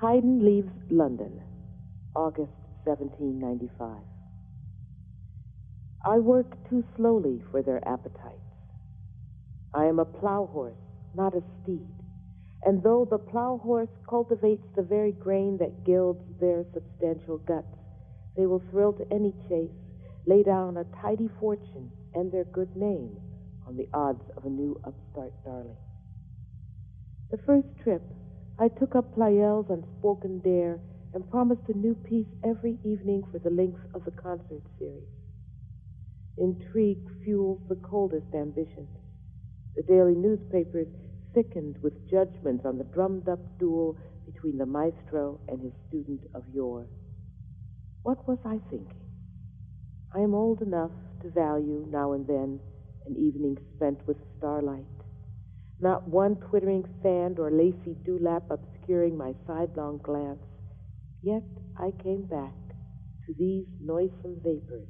Haydn leaves London, August 1795. I work too slowly for their appetites. I am a plow horse, not a steed, and though the plow horse cultivates the very grain that gilds their substantial guts, they will thrill to any chase, lay down a tidy fortune and their good name on the odds of a new upstart darling. The first trip, I took up Pleyel's Unspoken Dare and promised a new piece every evening for the length of the concert series. Intrigue fuels the coldest ambitions. The daily newspapers thickened with judgments on the drummed up duel between the maestro and his student of yore. What was I thinking? I am old enough to value now and then an evening spent with starlight not one twittering sand or lacy dewlap obscuring my sidelong glance. Yet I came back to these noisome vapors